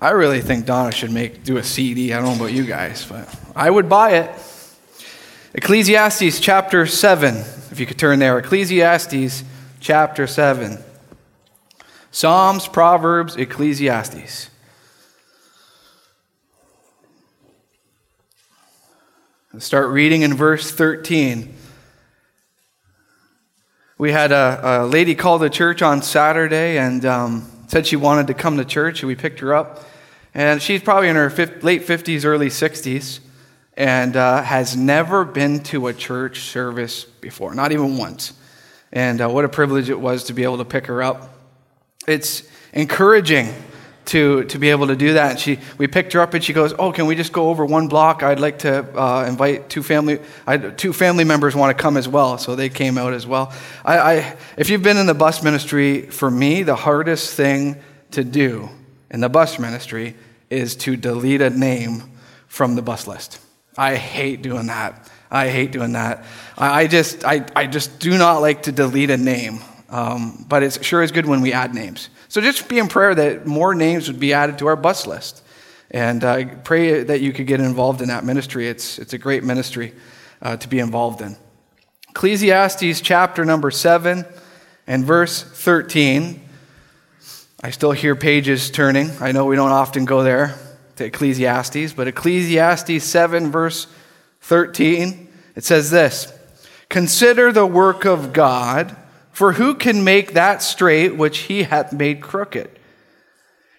I really think Donna should make do a CD. I don't know about you guys, but I would buy it. Ecclesiastes chapter 7, if you could turn there. Ecclesiastes chapter 7. Psalms, Proverbs, Ecclesiastes. Start reading in verse 13. We had a, a lady call the church on Saturday and um, said she wanted to come to church, and we picked her up. And she's probably in her late 50s, early 60s, and uh, has never been to a church service before, not even once. And uh, what a privilege it was to be able to pick her up. It's encouraging to, to be able to do that. And she, we picked her up and she goes, Oh, can we just go over one block? I'd like to uh, invite two family, I, two family members want to come as well. So they came out as well. I, I, if you've been in the bus ministry, for me, the hardest thing to do in the bus ministry is to delete a name from the bus list. I hate doing that. I hate doing that. I, I just, I, I just do not like to delete a name. Um, but it sure is good when we add names. So just be in prayer that more names would be added to our bus list. And uh, pray that you could get involved in that ministry. It's, it's a great ministry uh, to be involved in. Ecclesiastes chapter number 7 and verse 13. I still hear pages turning. I know we don't often go there to Ecclesiastes, but Ecclesiastes 7, verse 13, it says this Consider the work of God for who can make that straight which he hath made crooked?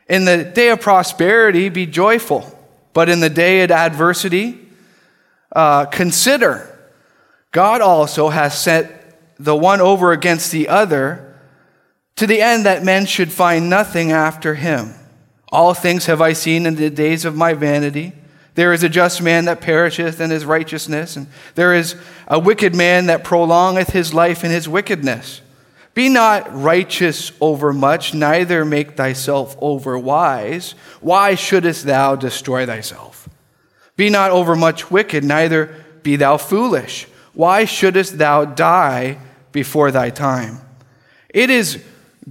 In the day of prosperity, be joyful, but in the day of adversity, uh, consider God also has set the one over against the other to the end that men should find nothing after him. All things have I seen in the days of my vanity. There is a just man that perisheth in his righteousness, and there is a wicked man that prolongeth his life in his wickedness. Be not righteous over much, neither make thyself over wise. Why shouldest thou destroy thyself? Be not over much wicked, neither be thou foolish. Why shouldest thou die before thy time? It is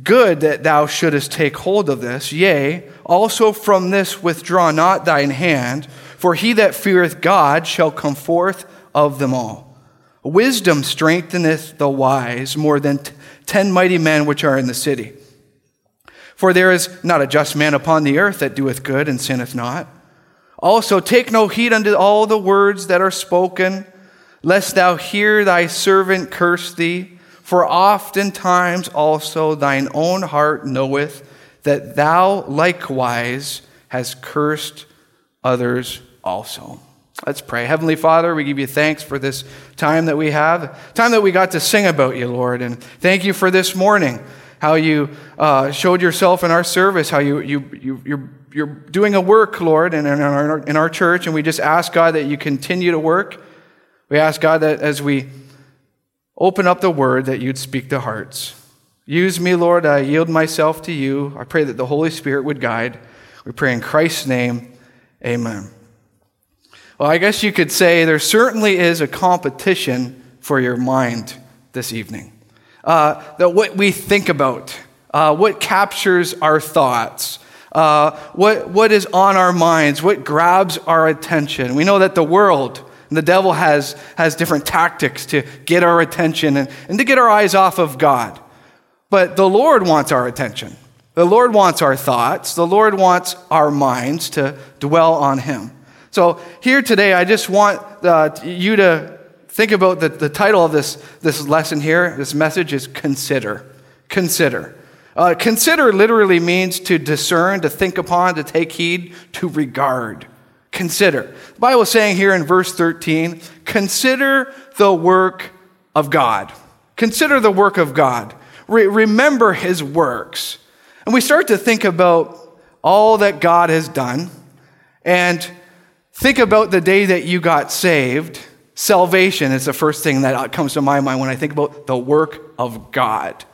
good that thou shouldest take hold of this. Yea, also from this withdraw not thine hand, for he that feareth God shall come forth of them all. Wisdom strengtheneth the wise more than t- ten mighty men which are in the city. For there is not a just man upon the earth that doeth good and sinneth not. Also, take no heed unto all the words that are spoken, lest thou hear thy servant curse thee. For oftentimes also thine own heart knoweth that thou likewise hast cursed others also. Let's pray. Heavenly Father, we give you thanks for this time that we have, time that we got to sing about you, Lord. And thank you for this morning, how you uh, showed yourself in our service, how you, you, you, you're, you're doing a work, Lord, in, in, our, in our church. And we just ask, God, that you continue to work. We ask, God, that as we open up the word, that you'd speak to hearts. Use me, Lord. I yield myself to you. I pray that the Holy Spirit would guide. We pray in Christ's name. Amen. Well, I guess you could say there certainly is a competition for your mind this evening. Uh, that what we think about, uh, what captures our thoughts, uh, what, what is on our minds, what grabs our attention. We know that the world and the devil has, has different tactics to get our attention and, and to get our eyes off of God. But the Lord wants our attention. The Lord wants our thoughts. The Lord wants our minds to dwell on Him. So, here today, I just want uh, you to think about the, the title of this, this lesson here. This message is Consider. Consider. Uh, consider literally means to discern, to think upon, to take heed, to regard. Consider. The Bible is saying here in verse 13 consider the work of God. Consider the work of God. Re- remember his works. And we start to think about all that God has done and Think about the day that you got saved. Salvation is the first thing that comes to my mind when I think about the work of God.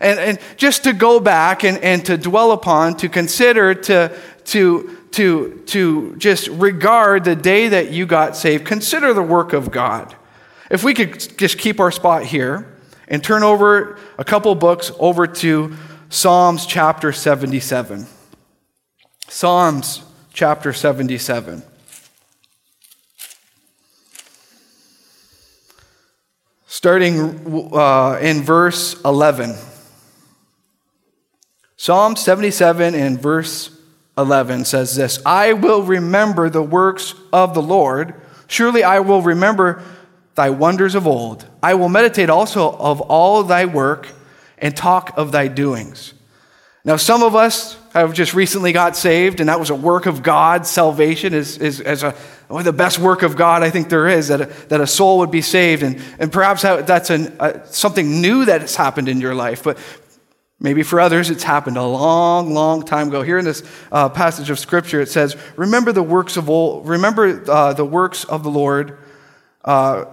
And, and just to go back and, and to dwell upon, to consider, to, to, to, to just regard the day that you got saved, consider the work of God. If we could just keep our spot here and turn over a couple books over to Psalms chapter 77. Psalms chapter 77. Starting uh, in verse 11. Psalm 77 and verse 11 says this I will remember the works of the Lord. Surely I will remember thy wonders of old. I will meditate also of all thy work and talk of thy doings. Now, some of us have just recently got saved, and that was a work of God. Salvation is, is, is a, the best work of God I think there is, that a, that a soul would be saved. And, and perhaps that's an, something new that has happened in your life. But maybe for others, it's happened a long, long time ago. Here in this uh, passage of Scripture, it says, Remember the works of old, remember uh, the works of the Lord. Uh,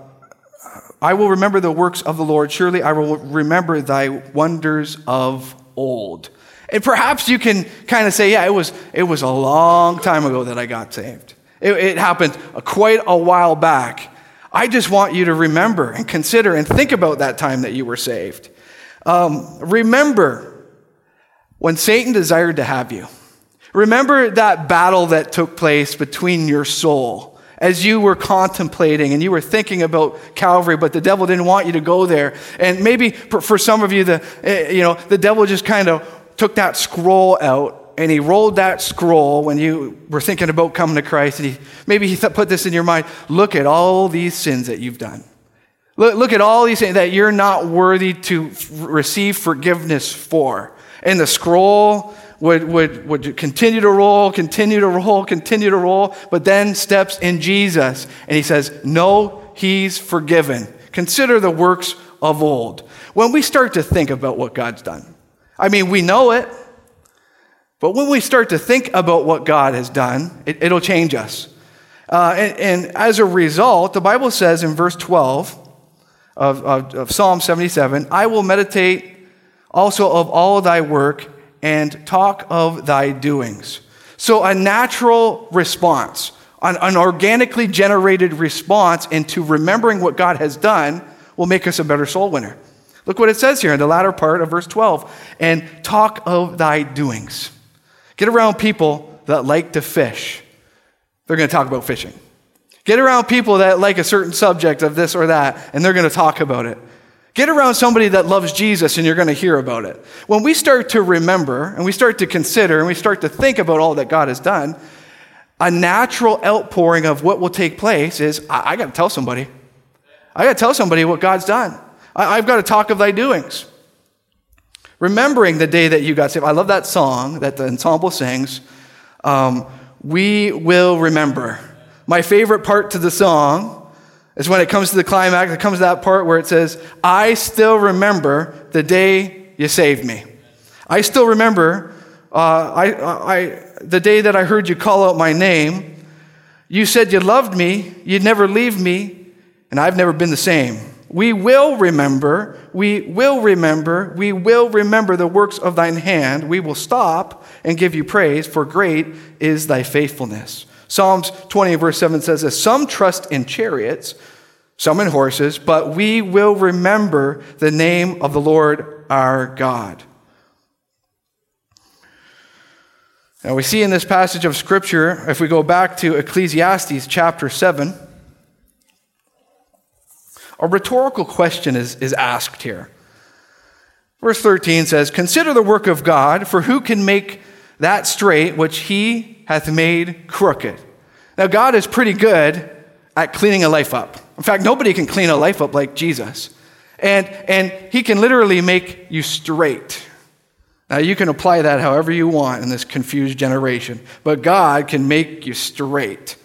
I will remember the works of the Lord. Surely I will remember thy wonders of old. And perhaps you can kind of say, yeah, it was, it was a long time ago that I got saved. It, it happened quite a while back. I just want you to remember and consider and think about that time that you were saved. Um, remember when Satan desired to have you. Remember that battle that took place between your soul as you were contemplating and you were thinking about Calvary, but the devil didn't want you to go there. And maybe for some of you, the, eh, you know, the devil just kind of took that scroll out and he rolled that scroll when you were thinking about coming to Christ. And he, maybe he put this in your mind look at all these sins that you've done. Look, look at all these things that you're not worthy to f- receive forgiveness for. And the scroll would, would, would continue to roll, continue to roll, continue to roll, but then steps in Jesus. And he says, No, he's forgiven. Consider the works of old. When we start to think about what God's done, I mean, we know it, but when we start to think about what God has done, it, will change us. Uh, and, and, as a result, the Bible says in verse 12 of, of, of Psalm 77 I will meditate also of all thy work and talk of thy doings. So, a natural response, an, an organically generated response into remembering what God has done will make us a better soul winner. Look what it says here in the latter part of verse 12 and talk of thy doings. Get around people that like to fish. They're going to talk about fishing. Get around people that like a certain subject of this or that, and they're going to talk about it. Get around somebody that loves Jesus, and you're going to hear about it. When we start to remember, and we start to consider, and we start to think about all that God has done, a natural outpouring of what will take place is I, I got to tell somebody. I got to tell somebody what God's done. I, have got to talk of thy doings. Remembering the day that you got saved. I love that song that the ensemble sings. Um, we will remember. My favorite part to the song is when it comes to the climax, it comes to that part where it says, I still remember the day you saved me. I still remember uh, I, I, the day that I heard you call out my name. You said you loved me, you'd never leave me, and I've never been the same. We will remember, we will remember, we will remember the works of thine hand. We will stop and give you praise, for great is thy faithfulness. Psalms 20, verse 7 says this Some trust in chariots, some in horses, but we will remember the name of the Lord our God. Now, we see in this passage of Scripture, if we go back to Ecclesiastes chapter 7, a rhetorical question is, is asked here. Verse 13 says, Consider the work of God, for who can make that straight which he hath made crooked? Now, God is pretty good at cleaning a life up. In fact, nobody can clean a life up like Jesus. And, and he can literally make you straight. Now, you can apply that however you want in this confused generation, but God can make you straight.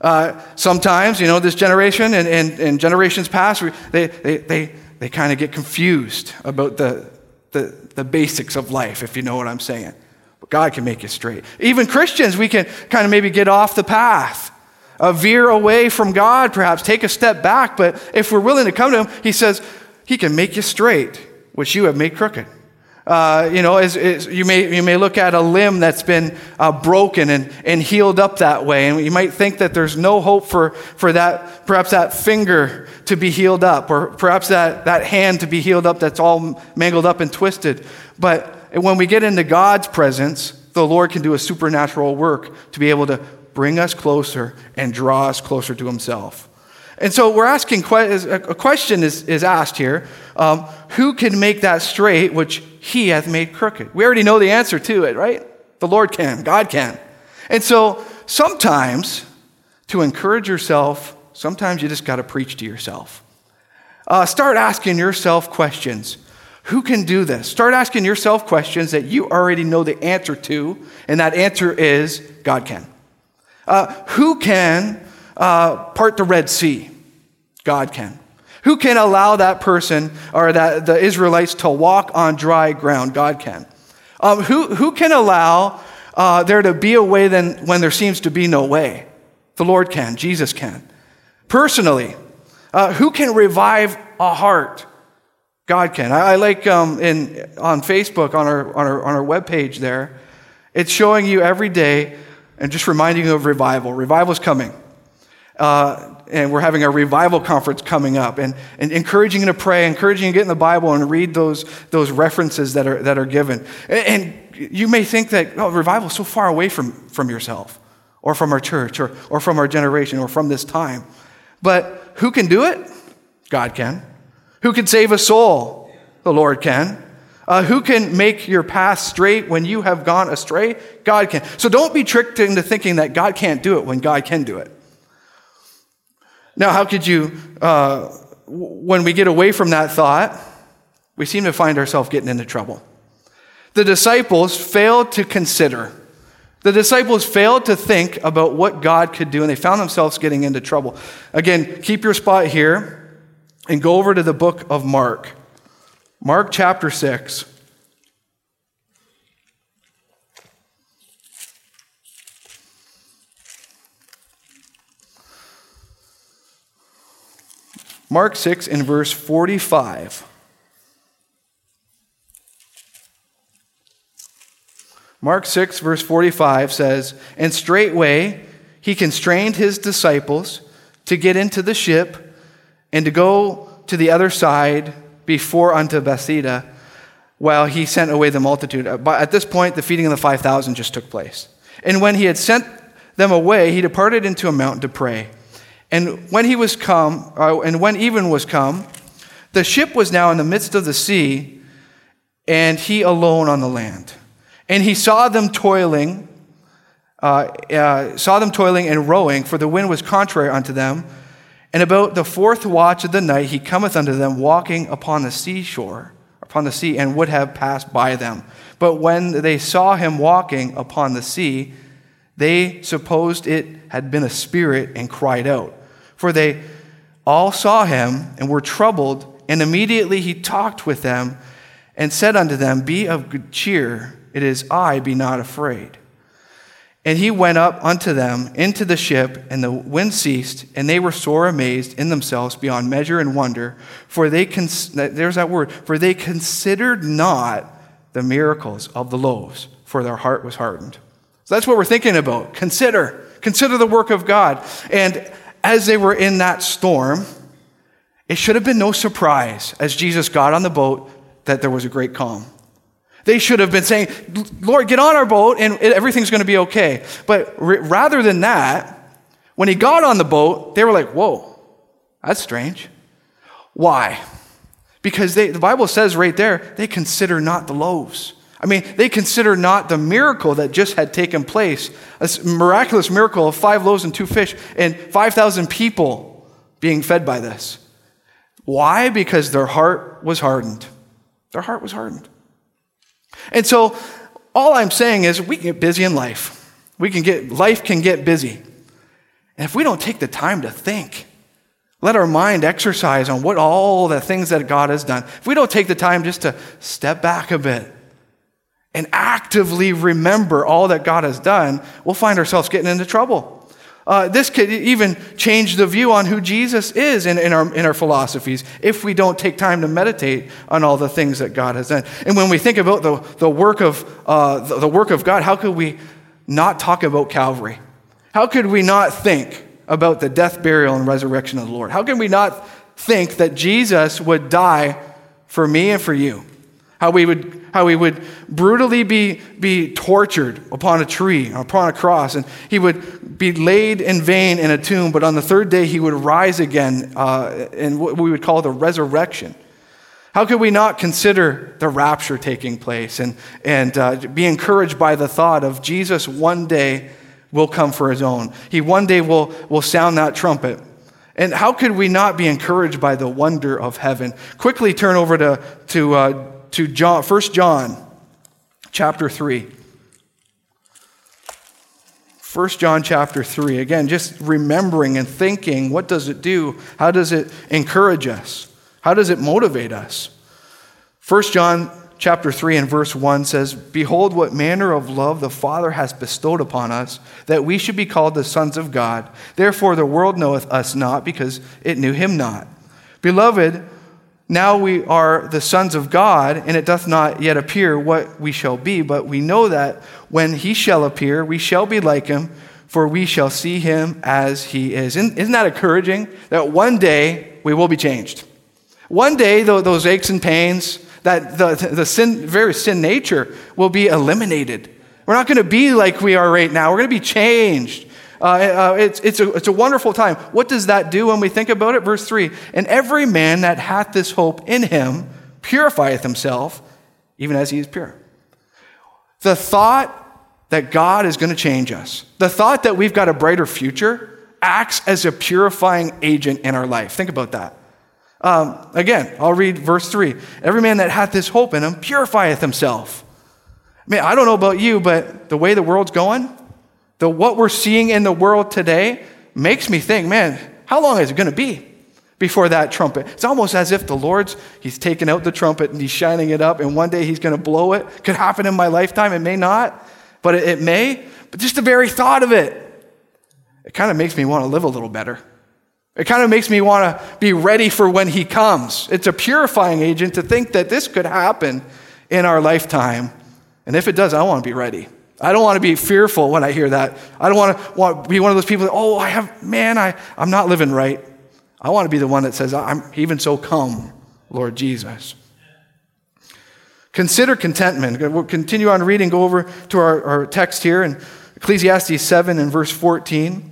Uh, sometimes, you know, this generation and, and, and generations past, they, they, they, they kind of get confused about the, the, the basics of life, if you know what I'm saying. But God can make you straight. Even Christians, we can kind of maybe get off the path, uh, veer away from God, perhaps take a step back. But if we're willing to come to Him, He says, He can make you straight, which you have made crooked. Uh, you know, you, may, you may look at a limb that's been uh, broken and, and healed up that way, and you might think that there's no hope for, for that, perhaps that finger to be healed up, or perhaps that, that hand to be healed up that's all mangled up and twisted. But when we get into God's presence, the Lord can do a supernatural work to be able to bring us closer and draw us closer to Himself. And so we're asking, a question is, is asked here um, who can make that straight which He hath made crooked? We already know the answer to it, right? The Lord can, God can. And so sometimes to encourage yourself, sometimes you just got to preach to yourself. Uh, start asking yourself questions. Who can do this? Start asking yourself questions that you already know the answer to, and that answer is God can. Uh, who can uh, part the Red Sea? God can. Who can allow that person or that the Israelites to walk on dry ground? God can. Um, who, who can allow uh, there to be a way then when there seems to be no way? The Lord can. Jesus can. Personally, uh, who can revive a heart? God can. I, I like um, in, on Facebook, on our, on, our, on our webpage there, it's showing you every day and just reminding you of revival. Revival is coming. Uh, and we're having a revival conference coming up and, and encouraging you to pray, encouraging you to get in the Bible and read those, those references that are, that are given. And, and you may think that oh, revival is so far away from, from yourself or from our church or, or from our generation or from this time. But who can do it? God can. Who can save a soul? The Lord can. Uh, who can make your path straight when you have gone astray? God can. So don't be tricked into thinking that God can't do it when God can do it. Now, how could you, uh, when we get away from that thought, we seem to find ourselves getting into trouble. The disciples failed to consider. The disciples failed to think about what God could do, and they found themselves getting into trouble. Again, keep your spot here and go over to the book of Mark. Mark chapter 6. Mark 6 in verse 45. Mark 6, verse 45 says, And straightway he constrained his disciples to get into the ship and to go to the other side before unto Bethsaida, while he sent away the multitude. Uh, but at this point, the feeding of the 5,000 just took place. And when he had sent them away, he departed into a mountain to pray. And when he was come, uh, and when even was come, the ship was now in the midst of the sea, and he alone on the land. And he saw them toiling, uh, uh, saw them toiling and rowing, for the wind was contrary unto them. And about the fourth watch of the night, he cometh unto them, walking upon the seashore, upon the sea, and would have passed by them. But when they saw him walking upon the sea, they supposed it had been a spirit and cried out. For they all saw him and were troubled, and immediately he talked with them and said unto them, Be of good cheer it is I, be not afraid. And he went up unto them into the ship, and the wind ceased, and they were sore amazed in themselves beyond measure and wonder. For they, cons- there's that word, for they considered not the miracles of the loaves, for their heart was hardened. So that's what we're thinking about. Consider, consider the work of God. And as they were in that storm, it should have been no surprise as Jesus got on the boat that there was a great calm. They should have been saying, Lord, get on our boat and everything's going to be okay. But rather than that, when he got on the boat, they were like, whoa, that's strange. Why? Because they, the Bible says right there, they consider not the loaves. I mean, they consider not the miracle that just had taken place a miraculous miracle of five loaves and two fish, and 5,000 people being fed by this. Why? Because their heart was hardened. Their heart was hardened. And so all I'm saying is we can get busy in life. We can get life can get busy. And if we don't take the time to think, let our mind exercise on what all the things that God has done. If we don't take the time just to step back a bit and actively remember all that God has done, we'll find ourselves getting into trouble. Uh, this could even change the view on who Jesus is in, in, our, in our philosophies if we don't take time to meditate on all the things that God has done. And when we think about the, the, work, of, uh, the, the work of God, how could we not talk about Calvary? How could we not think about the death, burial, and resurrection of the Lord? How can we not think that Jesus would die for me and for you? How we would how he would brutally be, be tortured upon a tree, upon a cross, and he would be laid in vain in a tomb, but on the third day he would rise again uh, in what we would call the resurrection. How could we not consider the rapture taking place and, and uh, be encouraged by the thought of Jesus one day will come for his own? He one day will, will sound that trumpet. And how could we not be encouraged by the wonder of heaven? Quickly turn over to, to, uh, to John, 1 John chapter 3. 1 John chapter 3. Again, just remembering and thinking, what does it do? How does it encourage us? How does it motivate us? 1 John chapter 3 and verse 1 says, Behold, what manner of love the Father has bestowed upon us, that we should be called the sons of God. Therefore, the world knoweth us not, because it knew him not. Beloved, now we are the sons of God, and it doth not yet appear what we shall be, but we know that when he shall appear, we shall be like him, for we shall see him as he is. Isn't that encouraging? That one day we will be changed. One day, those aches and pains, that the, the sin, very sin nature will be eliminated. We're not going to be like we are right now. We're going to be changed. Uh, uh, it's, it's, a, it's a wonderful time. What does that do when we think about it? Verse 3 And every man that hath this hope in him purifieth himself, even as he is pure. The thought that God is going to change us, the thought that we've got a brighter future, acts as a purifying agent in our life. Think about that. Um, again, I'll read verse 3. Every man that hath this hope in him purifieth himself. Man, I don't know about you, but the way the world's going, the what we're seeing in the world today makes me think, man, how long is it going to be before that trumpet? It's almost as if the Lord's, he's taken out the trumpet and he's shining it up, and one day he's going to blow it. Could happen in my lifetime, it may not, but it, it may. But just the very thought of it, it kind of makes me want to live a little better. It kind of makes me want to be ready for when he comes. It's a purifying agent to think that this could happen in our lifetime. And if it does, I want to be ready. I don't want to be fearful when I hear that. I don't want to, want to be one of those people that, oh, I have, man, I, I'm not living right. I want to be the one that says, I'm even so come, Lord Jesus. Consider contentment. We'll continue on reading, go over to our, our text here in Ecclesiastes 7 and verse 14.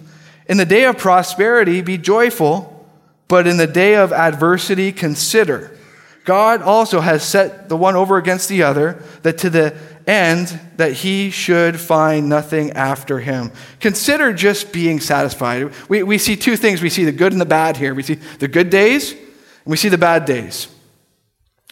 In the day of prosperity, be joyful, but in the day of adversity, consider. God also has set the one over against the other, that to the end that he should find nothing after him. Consider just being satisfied. We, we see two things. We see the good and the bad here. We see the good days, and we see the bad days.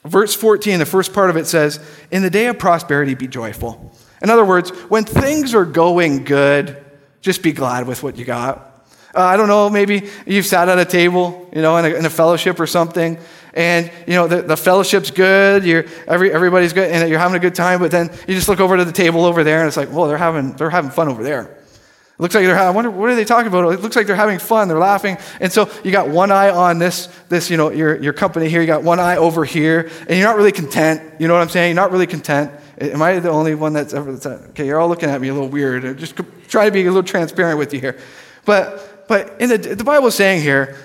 Verse 14, the first part of it says, In the day of prosperity, be joyful. In other words, when things are going good, just be glad with what you got. Uh, I don't know, maybe you've sat at a table, you know, in a, in a fellowship or something, and, you know, the, the fellowship's good, you're, every, everybody's good, and you're having a good time, but then you just look over to the table over there, and it's like, well, they're having, they're having fun over there. It looks like they're having, I wonder, what are they talking about? It looks like they're having fun, they're laughing. And so you got one eye on this, this you know, your, your company here, you got one eye over here, and you're not really content. You know what I'm saying? You're not really content. Am I the only one that's ever, okay, you're all looking at me a little weird. I'm just try to be a little transparent with you here. But, but in the, the Bible is saying here,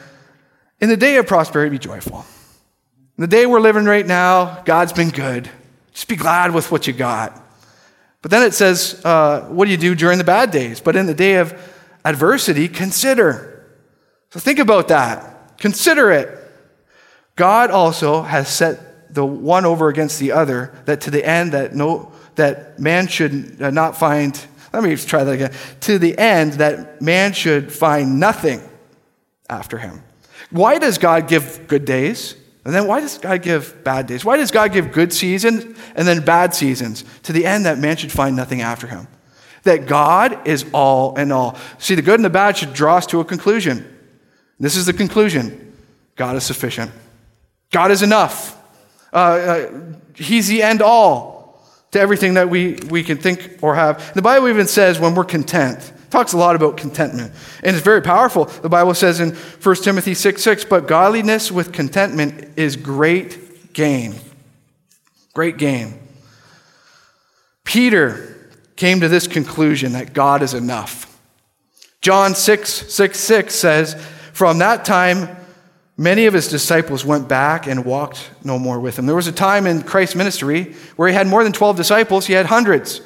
in the day of prosperity, be joyful. In the day we're living right now, God's been good. Just be glad with what you got. But then it says, uh, what do you do during the bad days? But in the day of adversity, consider. So think about that. Consider it. God also has set the one over against the other, that to the end that no that man should uh, not find. Let me try that again. To the end that man should find nothing after him. Why does God give good days? And then why does God give bad days? Why does God give good seasons and then bad seasons? To the end that man should find nothing after him. That God is all in all. See, the good and the bad should draw us to a conclusion. This is the conclusion God is sufficient, God is enough. Uh, uh, he's the end all to everything that we, we can think or have. The Bible even says when we're content, talks a lot about contentment. And it's very powerful. The Bible says in 1 Timothy 6 6, but godliness with contentment is great gain. Great gain. Peter came to this conclusion that God is enough. John 6 6 6 says, From that time, Many of his disciples went back and walked no more with him. There was a time in Christ's ministry where he had more than 12 disciples, he had hundreds.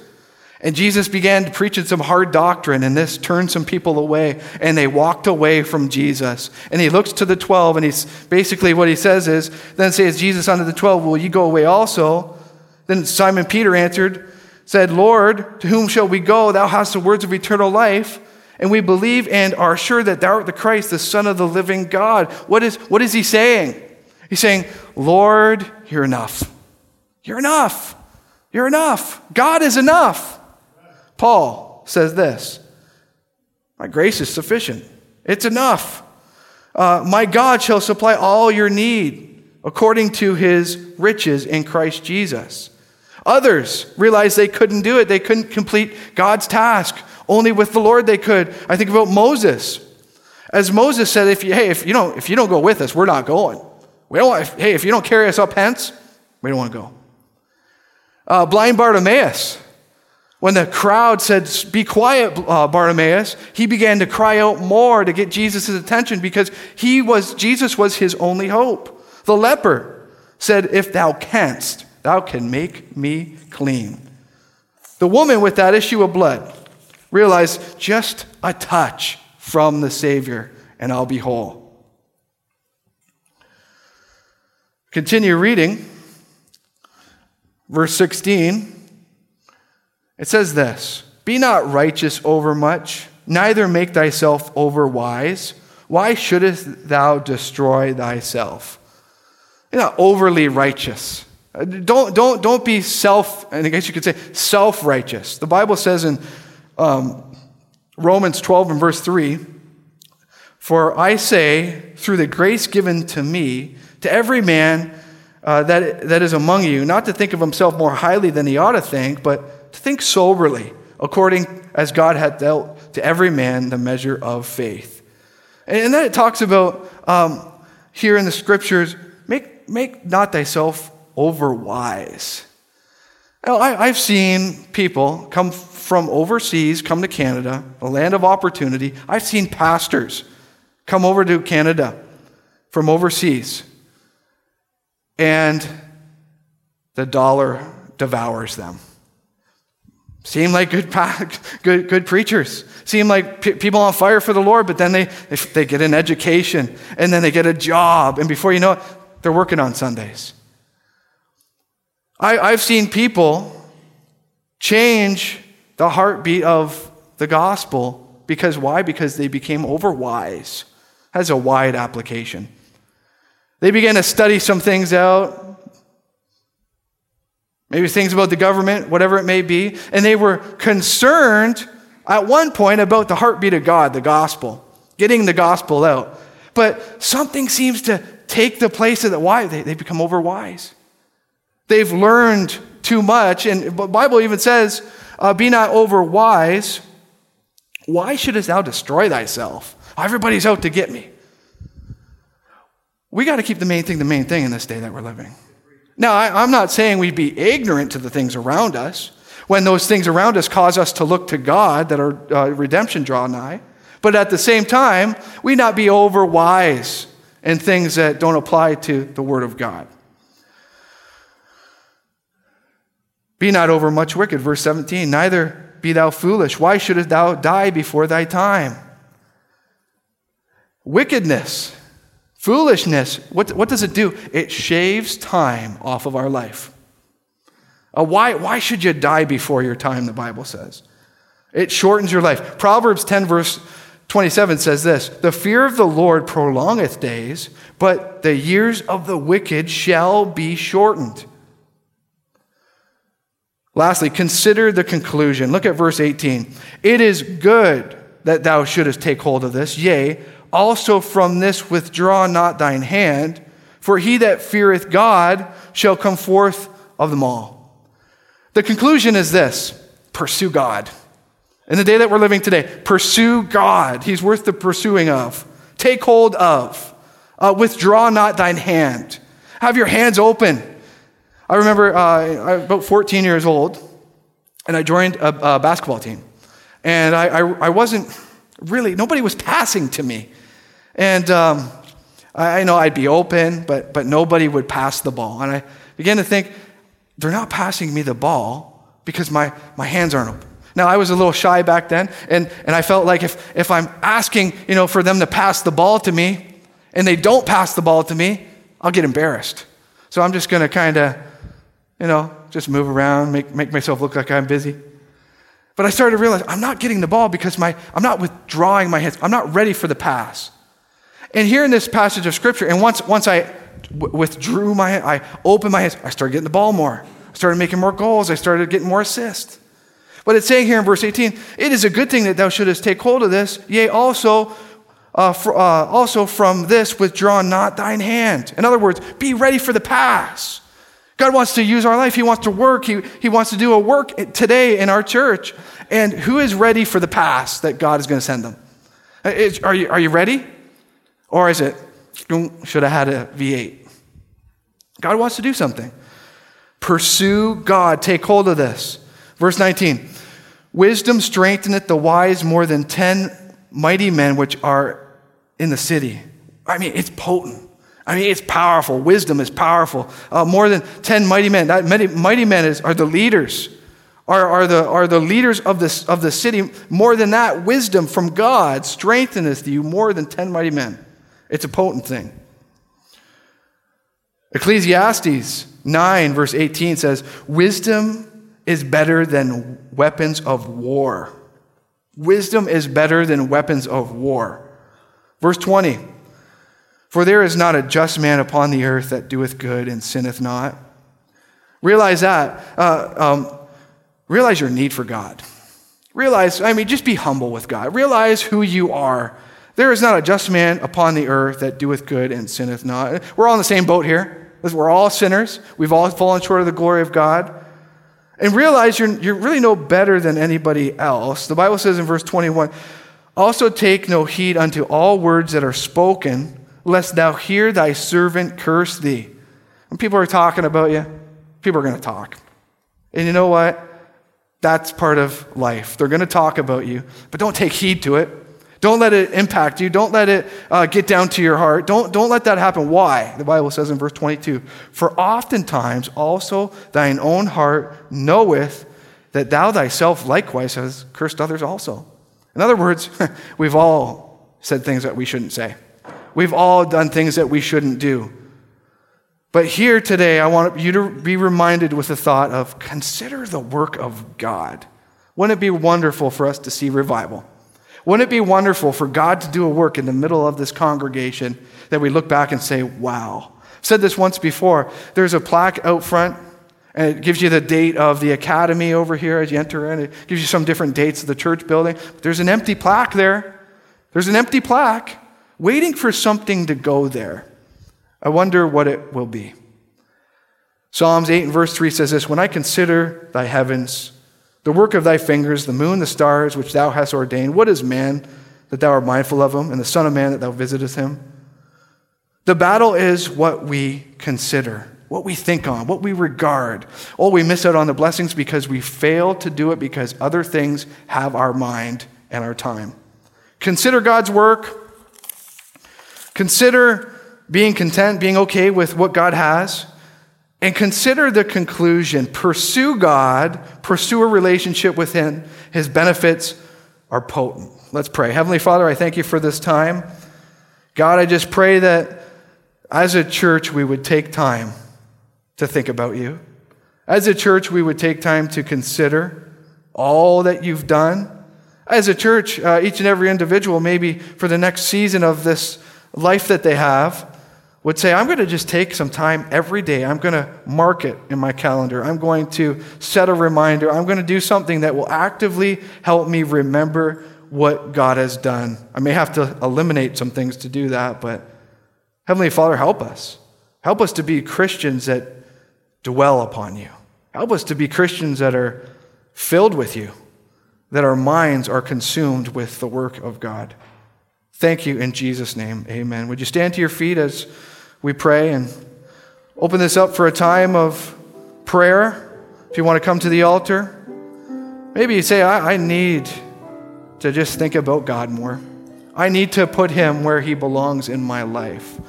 And Jesus began preaching some hard doctrine, and this turned some people away, and they walked away from Jesus. And he looks to the 12, and he's basically what he says is, Then says Jesus unto the 12, Will you go away also? Then Simon Peter answered, said, Lord, to whom shall we go? Thou hast the words of eternal life. And we believe and are sure that thou art the Christ, the Son of the living God. What is, what is he saying? He's saying, Lord, you're enough. You're enough. You're enough. God is enough. Paul says this My grace is sufficient, it's enough. Uh, my God shall supply all your need according to his riches in Christ Jesus. Others realized they couldn't do it, they couldn't complete God's task. Only with the Lord they could. I think about Moses. As Moses said, if you, hey, if you, don't, if you don't go with us, we're not going. We don't want, hey, if you don't carry us up hence, we don't want to go. Uh, blind Bartimaeus, when the crowd said, Be quiet, uh, Bartimaeus, he began to cry out more to get Jesus' attention because he was, Jesus was his only hope. The leper said, If thou canst, thou can make me clean. The woman with that issue of blood, Realize just a touch from the Savior, and I'll be whole. Continue reading. Verse 16. It says this Be not righteous overmuch, neither make thyself overwise. Why shouldest thou destroy thyself? You're not overly righteous. Uh, don't, don't, don't be self, and I guess you could say self righteous. The Bible says in um, Romans 12 and verse 3 For I say, through the grace given to me, to every man uh, that, that is among you, not to think of himself more highly than he ought to think, but to think soberly, according as God hath dealt to every man the measure of faith. And then it talks about um, here in the scriptures, make, make not thyself over wise. I, have seen people come from overseas come to Canada, a land of opportunity. I've seen pastors come over to Canada from overseas, and the dollar devours them. Seem like good, good, good preachers. Seem like p- people on fire for the Lord, but then they, they get an education and then they get a job, and before you know it, they're working on Sundays. I, I've seen people change the heartbeat of the gospel. Because why? Because they became overwise. Has a wide application. They began to study some things out, maybe things about the government, whatever it may be, and they were concerned at one point about the heartbeat of God, the gospel, getting the gospel out. But something seems to take the place of the why they, they become overwise. They've learned too much, and the Bible even says uh, be not over wise. Why shouldest thou destroy thyself? Everybody's out to get me. We got to keep the main thing the main thing in this day that we're living. Now, I, am not saying we'd be ignorant to the things around us when those things around us cause us to look to God that our uh, redemption draw nigh. But at the same time, we not be over wise in things that don't apply to the Word of God. Be not overmuch wicked. Verse 17. Neither be thou foolish. Why shouldst thou die before thy time? Wickedness, foolishness, what, what does it do? It shaves time off of our life. Uh, why, why should you die before your time, the Bible says? It shortens your life. Proverbs 10, verse 27 says this The fear of the Lord prolongeth days, but the years of the wicked shall be shortened. Lastly, consider the conclusion. Look at verse 18. It is good that thou shouldest take hold of this. Yea, also from this withdraw not thine hand, for he that feareth God shall come forth of them all. The conclusion is this pursue God. In the day that we're living today, pursue God. He's worth the pursuing of. Take hold of. Uh, withdraw not thine hand. Have your hands open. I remember uh, I was about 14 years old, and I joined a, a basketball team. And I, I, I, wasn't really, nobody was passing to me. And um, I, I know I'd be open, but, but nobody would pass the ball. And I began to think, they're not passing me the ball because my, my hands aren't open. Now, I was a little shy back then, and, and I felt like if, if I'm asking, you know, for them to pass the ball to me, and they don't pass the ball to me, I'll get embarrassed. So I'm just going to kind of, you know, just move around, make, make myself look like I'm busy. But I started to realize I'm not getting the ball because my, I'm not withdrawing my hands. I'm not ready for the pass. And here in this passage of scripture, and once, once I w- withdrew my I opened my hands, I started getting the ball more. I started making more goals. I started getting more assists. But it's saying here in verse 18, it is a good thing that thou shouldest take hold of this, yea, also, uh, for, uh, also from this withdraw not thine hand. In other words, be ready for the pass. God wants to use our life. He wants to work. He, he wants to do a work today in our church. And who is ready for the pass that God is going to send them? Uh, is, are, you, are you ready? Or is it, mm, should have had a V8? God wants to do something. Pursue God. Take hold of this. Verse 19 Wisdom strengtheneth the wise more than 10 mighty men which are in the city. I mean, it's potent. I mean, it's powerful. Wisdom is powerful. Uh, more than 10 mighty men. That mighty, mighty men is, are the leaders, are, are, the, are the leaders of, this, of the city. More than that, wisdom from God strengtheneth you more than 10 mighty men. It's a potent thing. Ecclesiastes 9, verse 18 says, Wisdom is better than weapons of war. Wisdom is better than weapons of war. Verse 20, For there is not a just man upon the earth that doeth good and sinneth not. Realize that. Uh, um, realize your need for God. Realize, I mean, just be humble with God. Realize who you are. There is not a just man upon the earth that doeth good and sinneth not. We're all in the same boat here. We're all sinners. We've all fallen short of the glory of God. And realize you're, you're really no better than anybody else. The Bible says in verse 21 Also take no heed unto all words that are spoken, lest thou hear thy servant curse thee. When people are talking about you, people are going to talk. And you know what? That's part of life. They're going to talk about you, but don't take heed to it. Don't let it impact you. Don't let it uh, get down to your heart. Don't, don't let that happen. Why? The Bible says in verse 22 For oftentimes also thine own heart knoweth that thou thyself likewise hast cursed others also. In other words, we've all said things that we shouldn't say, we've all done things that we shouldn't do. But here today, I want you to be reminded with the thought of consider the work of God. Wouldn't it be wonderful for us to see revival? Wouldn't it be wonderful for God to do a work in the middle of this congregation that we look back and say, wow? I've said this once before. There's a plaque out front, and it gives you the date of the academy over here as you enter in. It gives you some different dates of the church building. There's an empty plaque there. There's an empty plaque waiting for something to go there. I wonder what it will be. Psalms 8 and verse 3 says this When I consider thy heavens, the work of thy fingers, the moon, the stars, which thou hast ordained. What is man that thou art mindful of him, and the Son of Man that thou visitest him? The battle is what we consider, what we think on, what we regard. Oh, we miss out on the blessings because we fail to do it because other things have our mind and our time. Consider God's work. Consider being content, being okay with what God has and consider the conclusion. Pursue God, pursue a relationship with Him. His benefits are potent. Let's pray. Heavenly Father, I thank you for this time. God, I just pray that as a church we would take time to think about you. As a church, we would take time to consider all that you've done. As a church, uh, each and every individual, maybe for the next season of this life that they have, would say, I'm going to just take some time every day. I'm going to mark it in my calendar. I'm going to set a reminder. I'm going to do something that will actively help me remember what God has done. I may have to eliminate some things to do that, but Heavenly Father, help us. Help us to be Christians that dwell upon you. Help us to be Christians that are filled with you, that our minds are consumed with the work of God. Thank you in Jesus' name. Amen. Would you stand to your feet as we pray and open this up for a time of prayer. If you want to come to the altar, maybe you say, I, I need to just think about God more. I need to put him where he belongs in my life.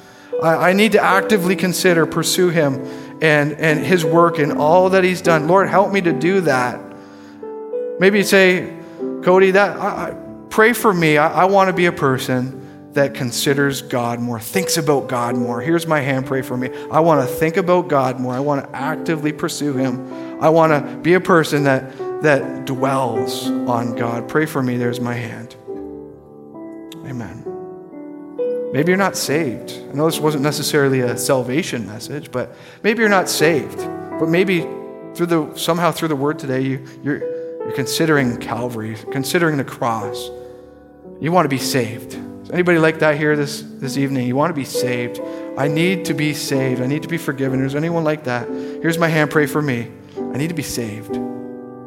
I, I need to actively consider, pursue Him and, and His work and all that He's done. Lord, help me to do that. Maybe you say, Cody, that I, I, pray for me. I, I want to be a person that considers God more, thinks about God more. Here's my hand, pray for me. I want to think about God more. I want to actively pursue Him. I want to be a person that, that dwells on God. Pray for me. There's my hand. Amen. Maybe you're not saved. I know this wasn't necessarily a salvation message, but maybe you're not saved. But maybe through the somehow through the word today, you, you're, you're considering Calvary, considering the cross. You want to be saved. Is anybody like that here this, this evening? You want to be saved. I need to be saved. I need to be forgiven. Is anyone like that? Here's my hand. Pray for me. I need to be saved.